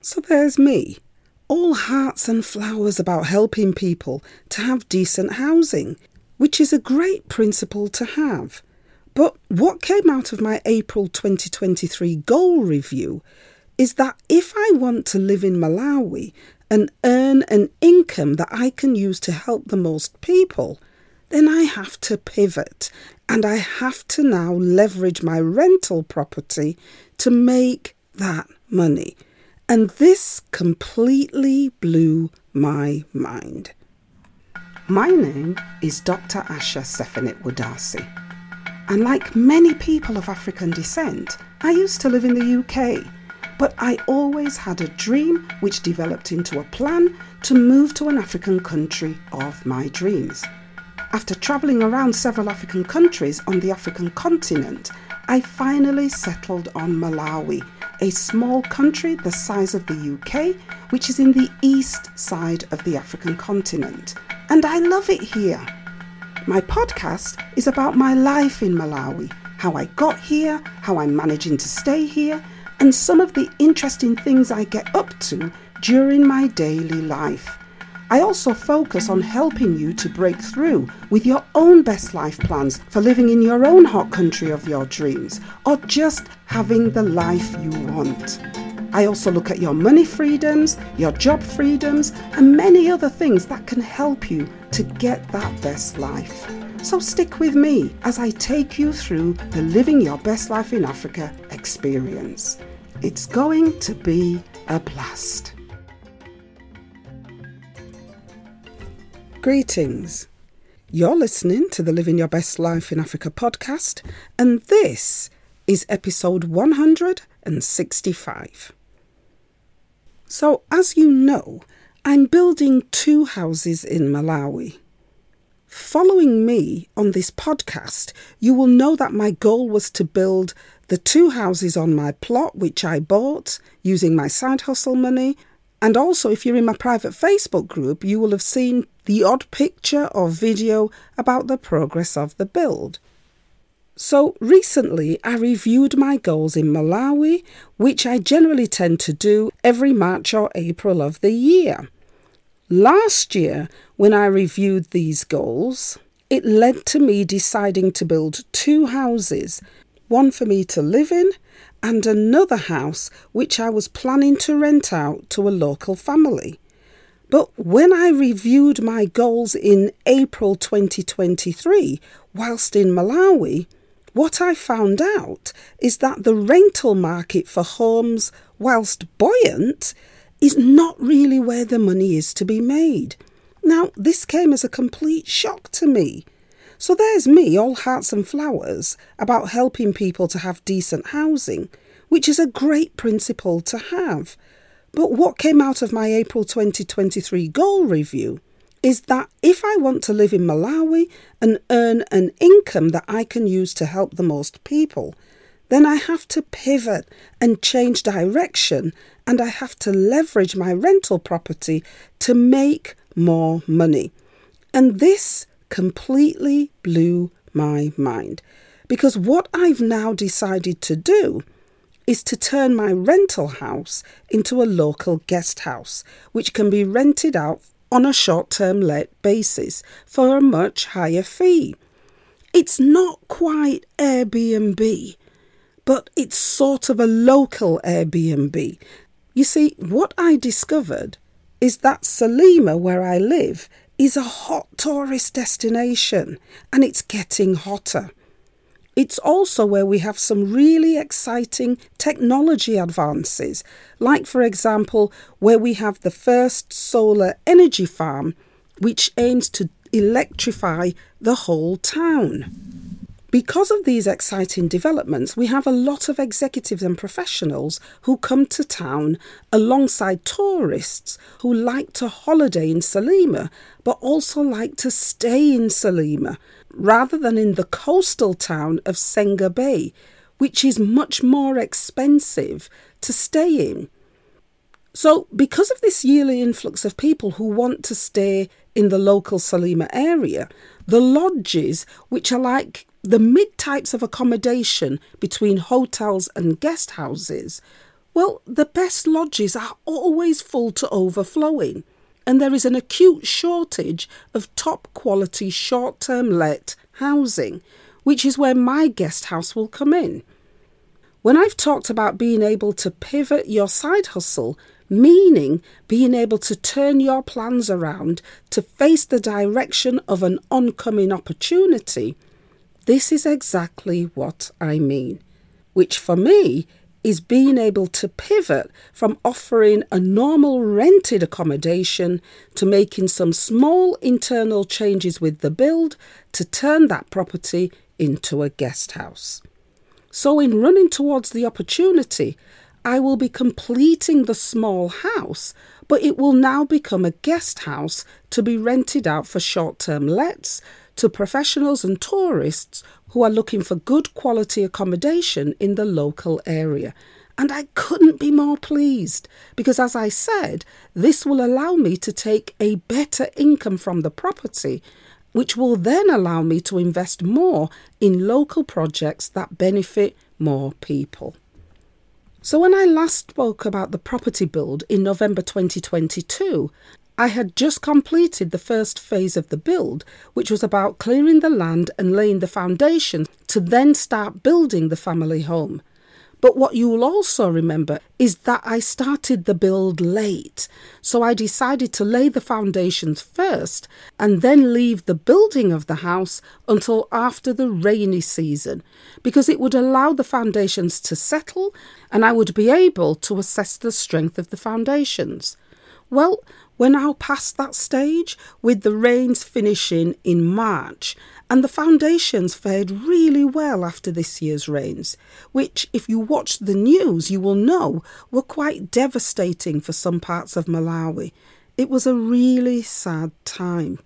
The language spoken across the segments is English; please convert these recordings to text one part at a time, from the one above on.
So there's me, all hearts and flowers about helping people to have decent housing, which is a great principle to have. But what came out of my April 2023 goal review is that if I want to live in Malawi and earn an income that I can use to help the most people, then I have to pivot and I have to now leverage my rental property to make that money. And this completely blew my mind. My name is Dr. Asher Sefenit Wadasi. And like many people of African descent, I used to live in the UK, but I always had a dream which developed into a plan to move to an African country of my dreams. After travelling around several African countries on the African continent, I finally settled on Malawi, a small country the size of the UK, which is in the east side of the African continent. And I love it here. My podcast is about my life in Malawi, how I got here, how I'm managing to stay here, and some of the interesting things I get up to during my daily life. I also focus on helping you to break through with your own best life plans for living in your own hot country of your dreams or just having the life you want. I also look at your money freedoms, your job freedoms, and many other things that can help you to get that best life. So stick with me as I take you through the Living Your Best Life in Afrika experience. It's going to be a blast. Greetings. You're listening to the Living Your Best Life in Afrika podcast, and this is episode 165. So, as you know, I'm building two houses in Malawi. Following me on this podcast, you will know that my goal was to build the two houses on my plot, which I bought using my side hustle money. And also, if you're in my private Facebook group, you will have seen the odd picture or video about the progress of the build. So recently, I reviewed my goals in Malawi, which I generally tend to do every March or April of the year. Last year, when I reviewed these goals, it led to me deciding to build two houses one for me to live in and another house which I was planning to rent out to a local family. But when I reviewed my goals in April 2023, whilst in Malawi, what I found out is that the rental market for homes, whilst buoyant, is not really where the money is to be made. Now, this came as a complete shock to me. So there's me, all hearts and flowers, about helping people to have decent housing, which is a great principle to have. But what came out of my April 2023 goal review is that if I want to live in Malawi and earn an income that I can use to help the most people, then I have to pivot and change direction and I have to leverage my rental property to make more money. And this completely blew my mind because what I've now decided to do is to turn my rental house into a local guest house, which can be rented out on a short term let basis for a much higher fee. It's not quite Airbnb, but it's sort of a local Airbnb. You see, what I discovered is that Salima, where I live, is a hot tourist destination and it's getting hotter. It's also where we have some really exciting technology advances, like, for example, where we have the first solar energy farm, which aims to electrify the whole town. Because of these exciting developments, we have a lot of executives and professionals who come to town alongside tourists who like to holiday in Salima but also like to stay in Salima rather than in the coastal town of Senga Bay, which is much more expensive to stay in. So, because of this yearly influx of people who want to stay in the local Salima area, the lodges, which are like the mid types of accommodation between hotels and guest houses, Well, the best lodges are always full to overflowing, and there is an acute shortage of top quality short term let housing, which is where my guest house will come in. When I've talked about being able to pivot your side hustle, meaning being able to turn your plans around to face the direction of an oncoming opportunity, this is exactly what I mean. Which for me is being able to pivot from offering a normal rented accommodation to making some small internal changes with the build to turn that property into a guest house. So, in running towards the opportunity, I will be completing the small house, but it will now become a guest house to be rented out for short term lets to professionals and tourists who are looking for good quality accommodation in the local area. And I couldn't be more pleased because, as I said, this will allow me to take a better income from the property, which will then allow me to invest more in local projects that benefit more people. So, when I last spoke about the property build in November 2022, I had just completed the first phase of the build, which was about clearing the land and laying the foundation to then start building the family home. But what you will also remember is that I started the build late, so I decided to lay the foundations first and then leave the building of the house until after the rainy season because it would allow the foundations to settle and I would be able to assess the strength of the foundations. Well, we're now past that stage with the rains finishing in March, and the foundations fared really well after this year's rains, which, if you watch the news, you will know were quite devastating for some parts of Malawi. It was a really sad time.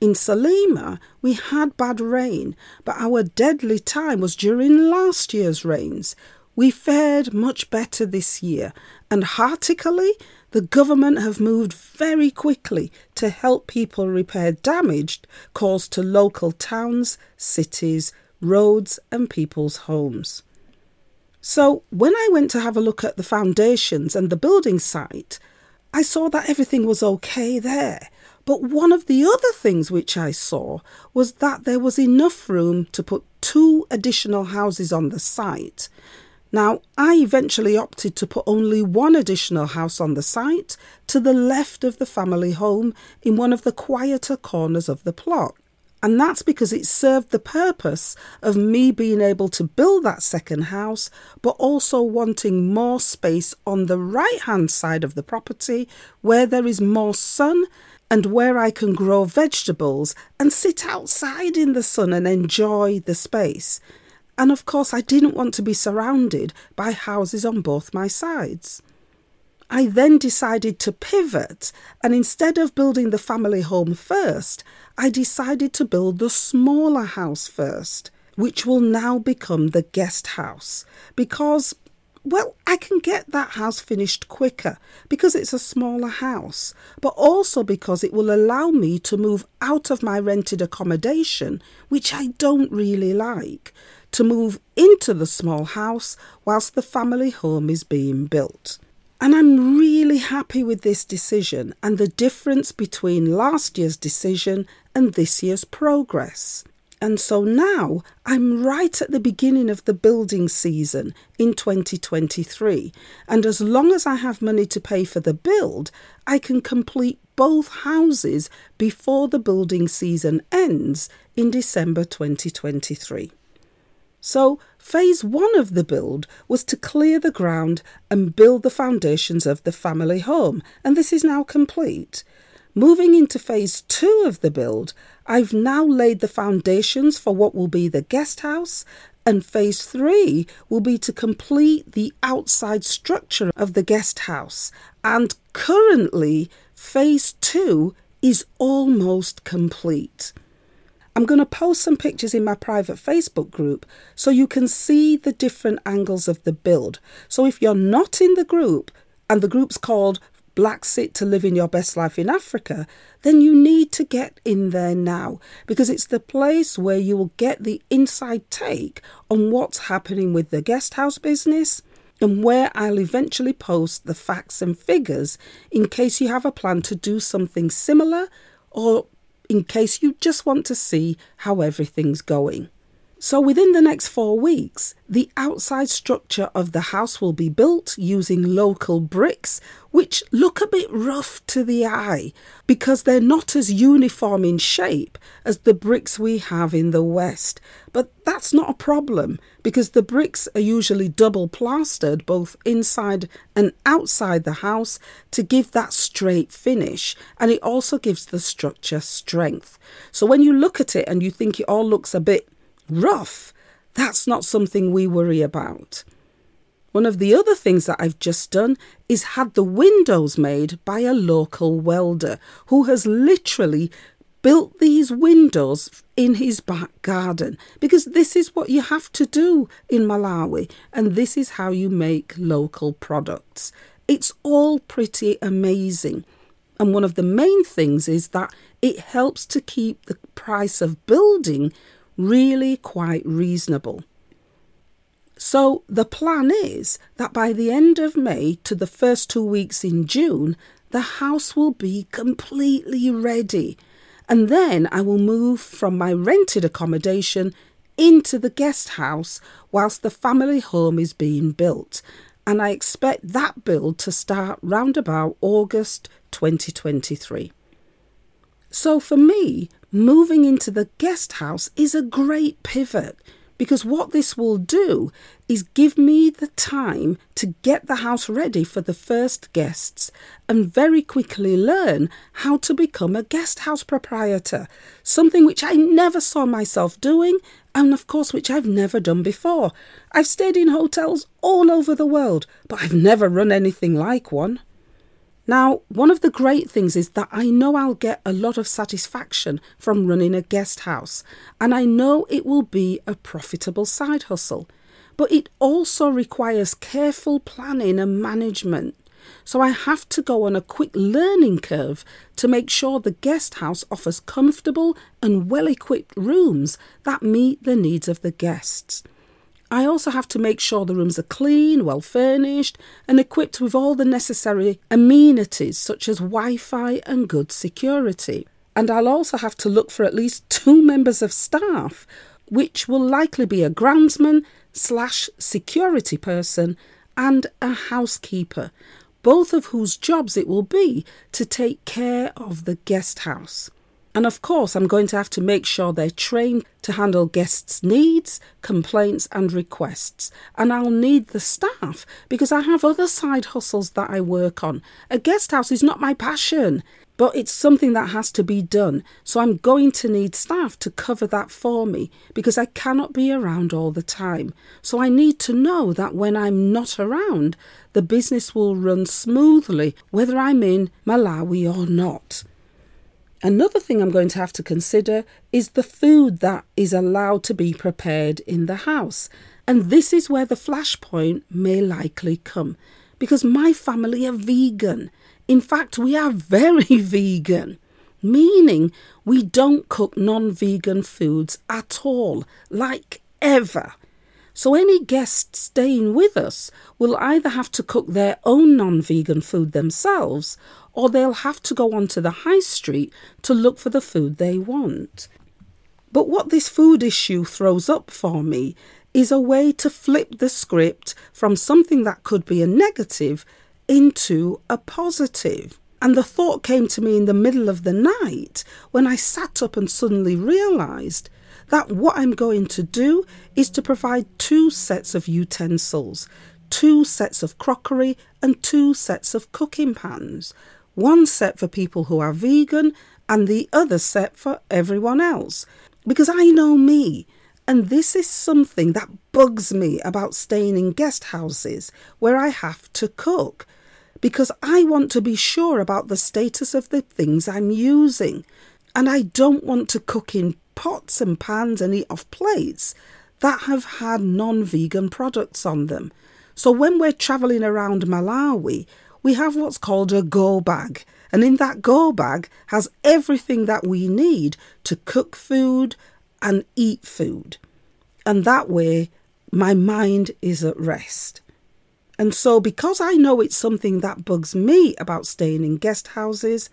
In Salima, we had bad rain, but our deadly time was during last year's rains. We fared much better this year, and heartily, the government have moved very quickly to help people repair damage caused to local towns, cities, roads, and people's homes. So, when I went to have a look at the foundations and the building site, I saw that everything was okay there. But one of the other things which I saw was that there was enough room to put two additional houses on the site. Now, I eventually opted to put only one additional house on the site to the left of the family home in one of the quieter corners of the plot. And that's because it served the purpose of me being able to build that second house, but also wanting more space on the right hand side of the property where there is more sun and where I can grow vegetables and sit outside in the sun and enjoy the space. And of course, I didn't want to be surrounded by houses on both my sides. I then decided to pivot, and instead of building the family home first, I decided to build the smaller house first, which will now become the guest house because well, I can get that house finished quicker because it's a smaller house, but also because it will allow me to move out of my rented accommodation, which I don't really like, to move into the small house whilst the family home is being built. And I'm really happy with this decision and the difference between last year's decision and this year's progress. And so now I'm right at the beginning of the building season in 2023. And as long as I have money to pay for the build, I can complete both houses before the building season ends in December 2023. So, phase one of the build was to clear the ground and build the foundations of the family home, and this is now complete. Moving into phase two of the build, I've now laid the foundations for what will be the guest house, and phase three will be to complete the outside structure of the guest house. And currently, phase two is almost complete. I'm going to post some pictures in my private Facebook group so you can see the different angles of the build. So if you're not in the group and the group's called Black Sit to Living Your Best Life in Africa, then you need to get in there now because it's the place where you will get the inside take on what's happening with the guest house business, and where I'll eventually post the facts and figures in case you have a plan to do something similar or in case you just want to see how everything's going. So, within the next four weeks, the outside structure of the house will be built using local bricks, which look a bit rough to the eye because they're not as uniform in shape as the bricks we have in the West. But that's not a problem because the bricks are usually double plastered both inside and outside the house to give that straight finish, and it also gives the structure strength. So, when you look at it and you think it all looks a bit rough, that's not something we worry about. One of the other things that I've just done is had the windows made by a local welder who has literally built these windows in his back garden because this is what you have to do in Malawi and this is how you make local products. It's all pretty amazing. And one of the main things is that it helps to keep the price of building really quite reasonable. So the plan is that by the end of May to the first two weeks in June, the house will be completely ready. And then I will move from my rented accommodation into the guest house whilst the family home is being built. And I expect that build to start round about August 2023. So for me, moving into the guest house is a great pivot because what this will do is give me the time to get the house ready for the first guests and very quickly learn how to become a guest house proprietor, something which I never saw myself doing and, of course, which I've never done before. I've stayed in hotels all over the world, but I've never run anything like one. Now, one of the great things is that I know I'll get a lot of satisfaction from running a guest house, and I know it will be a profitable side hustle. But it also requires careful planning and management. So I have to go on a quick learning curve to make sure the guest house offers comfortable and well equipped rooms that meet the needs of the guests. I also have to make sure the rooms are clean, well furnished, and equipped with all the necessary amenities such as Wi Fi and good security. And I'll also have to look for at least two members of staff, which will likely be a groundsman slash security person and a housekeeper, both of whose jobs it will be to take care of the guest house. And of course, I'm going to have to make sure they're trained to handle guests' needs, complaints, and requests. And I'll need the staff because I have other side hustles that I work on. A guest house is not my passion, but it's something that has to be done. So I'm going to need staff to cover that for me because I cannot be around all the time. So I need to know that when I'm not around, the business will run smoothly, whether I'm in Malawi or not. Another thing I'm going to have to consider is the food that is allowed to be prepared in the house. And this is where the flashpoint may likely come because my family are vegan. In fact, we are very vegan, meaning we don't cook non vegan foods at all, like ever. So, any guests staying with us will either have to cook their own non vegan food themselves or they'll have to go onto the high street to look for the food they want. But what this food issue throws up for me is a way to flip the script from something that could be a negative into a positive. And the thought came to me in the middle of the night when I sat up and suddenly realised that what I'm going to do is to provide two sets of utensils, two sets of crockery, and two sets of cooking pans one set for people who are vegan and the other set for everyone else. Because I know me, and this is something that bugs me about staying in guest houses where I have to cook. Because I want to be sure about the status of the things I'm using. And I don't want to cook in pots and pans and eat off plates that have had non vegan products on them. So when we're travelling around Malawi, we have what's called a go bag. And in that go bag has everything that we need to cook food and eat food. And that way, my mind is at rest. And so, because I know it's something that bugs me about staying in guest houses,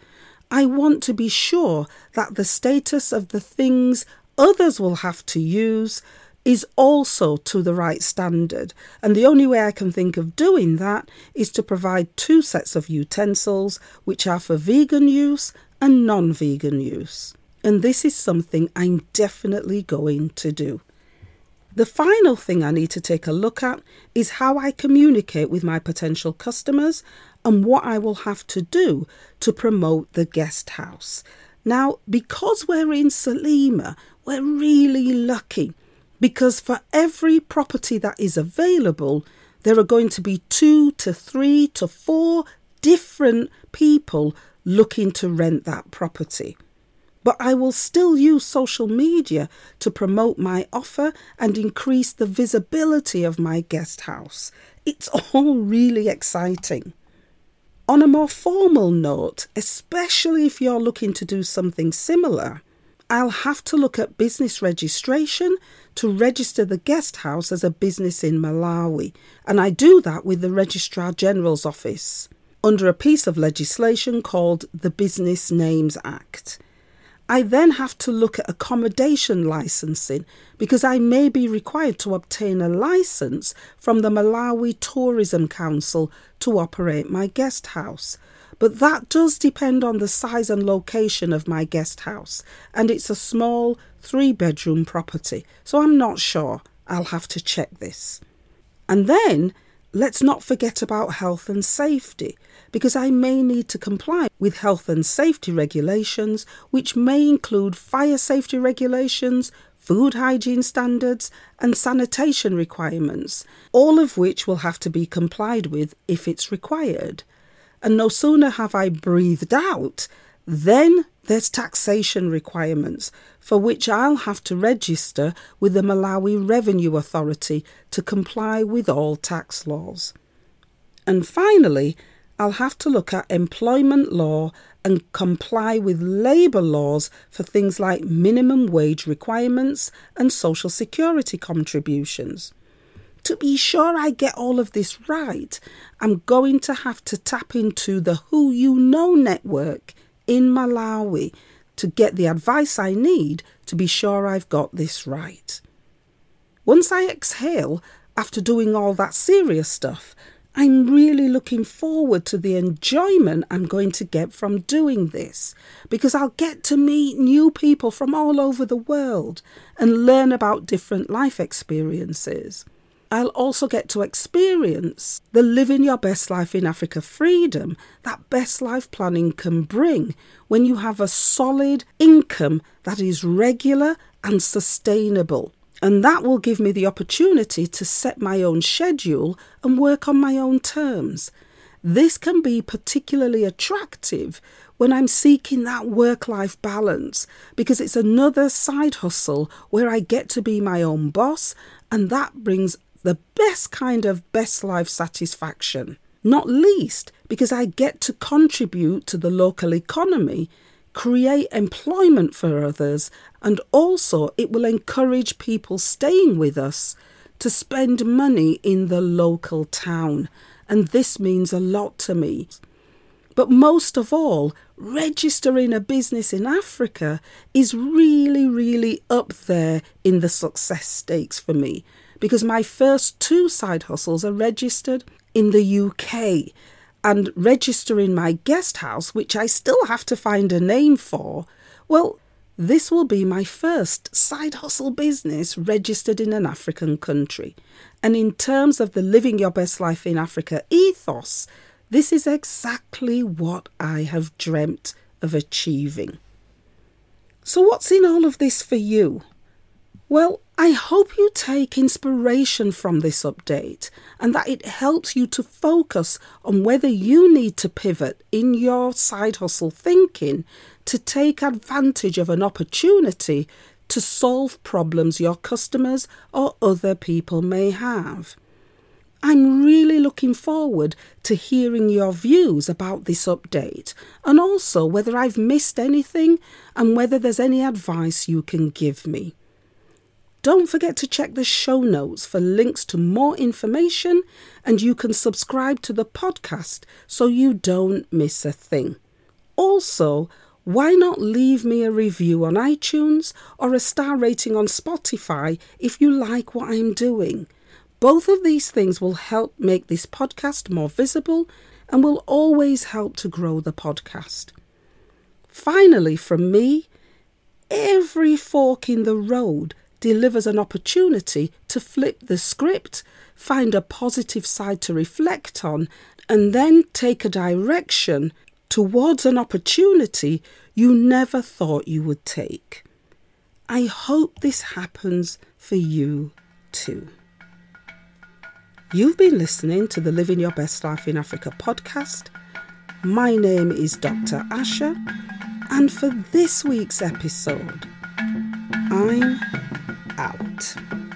I want to be sure that the status of the things others will have to use is also to the right standard. And the only way I can think of doing that is to provide two sets of utensils, which are for vegan use and non vegan use. And this is something I'm definitely going to do. The final thing I need to take a look at is how I communicate with my potential customers and what I will have to do to promote the guest house. Now, because we're in Salima, we're really lucky because for every property that is available, there are going to be two to three to four different people looking to rent that property. But I will still use social media to promote my offer and increase the visibility of my guest house. It's all really exciting. On a more formal note, especially if you're looking to do something similar, I'll have to look at business registration to register the guest house as a business in Malawi, and I do that with the Registrar General's office under a piece of legislation called the Business Names Act. I then have to look at accommodation licensing because I may be required to obtain a license from the Malawi Tourism Council to operate my guest house. But that does depend on the size and location of my guest house, and it's a small three bedroom property, so I'm not sure. I'll have to check this. And then let's not forget about health and safety, because I may need to comply with health and safety regulations, which may include fire safety regulations, food hygiene standards, and sanitation requirements, all of which will have to be complied with if it's required. And no sooner have I breathed out, then there's taxation requirements for which I'll have to register with the Malawi Revenue Authority to comply with all tax laws. And finally, I'll have to look at employment law and comply with labour laws for things like minimum wage requirements and social security contributions to be sure I get all of this right, I'm going to have to tap into the Who You Know network in Malawi to get the advice I need to be sure I've got this right. Once I exhale after doing all that serious stuff, I'm really looking forward to the enjoyment I'm going to get from doing this because I'll get to meet new people from all over the world and learn about different life experiences. I'll also get to experience the living your best life in Africa freedom that best life planning can bring when you have a solid income that is regular and sustainable. And that will give me the opportunity to set my own schedule and work on my own terms. This can be particularly attractive when I'm seeking that work life balance because it's another side hustle where I get to be my own boss and that brings the best kind of best life satisfaction, not least because I get to contribute to the local economy, create employment for others, and also it will encourage people staying with us to spend money in the local town. And this means a lot to me. But most of all, registering a business in Africa is really, really up there in the success stakes for me because my first two side hustles are registered in the UK and registering my guest house, which I still have to find a name for, well, this will be my first side hustle business registered in an African country. And in terms of the living your best life in Africa ethos, this is exactly what I have dreamt of achieving. So, what's in all of this for you? Well, I hope you take inspiration from this update and that it helps you to focus on whether you need to pivot in your side hustle thinking to take advantage of an opportunity to solve problems your customers or other people may have. I'm really looking forward to hearing your views about this update and also whether I've missed anything and whether there's any advice you can give me. Don't forget to check the show notes for links to more information, and you can subscribe to the podcast so you don't miss a thing. Also, why not leave me a review on iTunes or a star rating on Spotify if you like what I'm doing? Both of these things will help make this podcast more visible and will always help to grow the podcast. Finally, from me, every fork in the road delivers an opportunity to flip the script, find a positive side to reflect on, and then take a direction towards an opportunity you never thought you would take. I hope this happens for you too. You've been listening to the Living Your Best Life in Afrika podcast. My name is Dr. Asher, and for this week's episode, I'm out.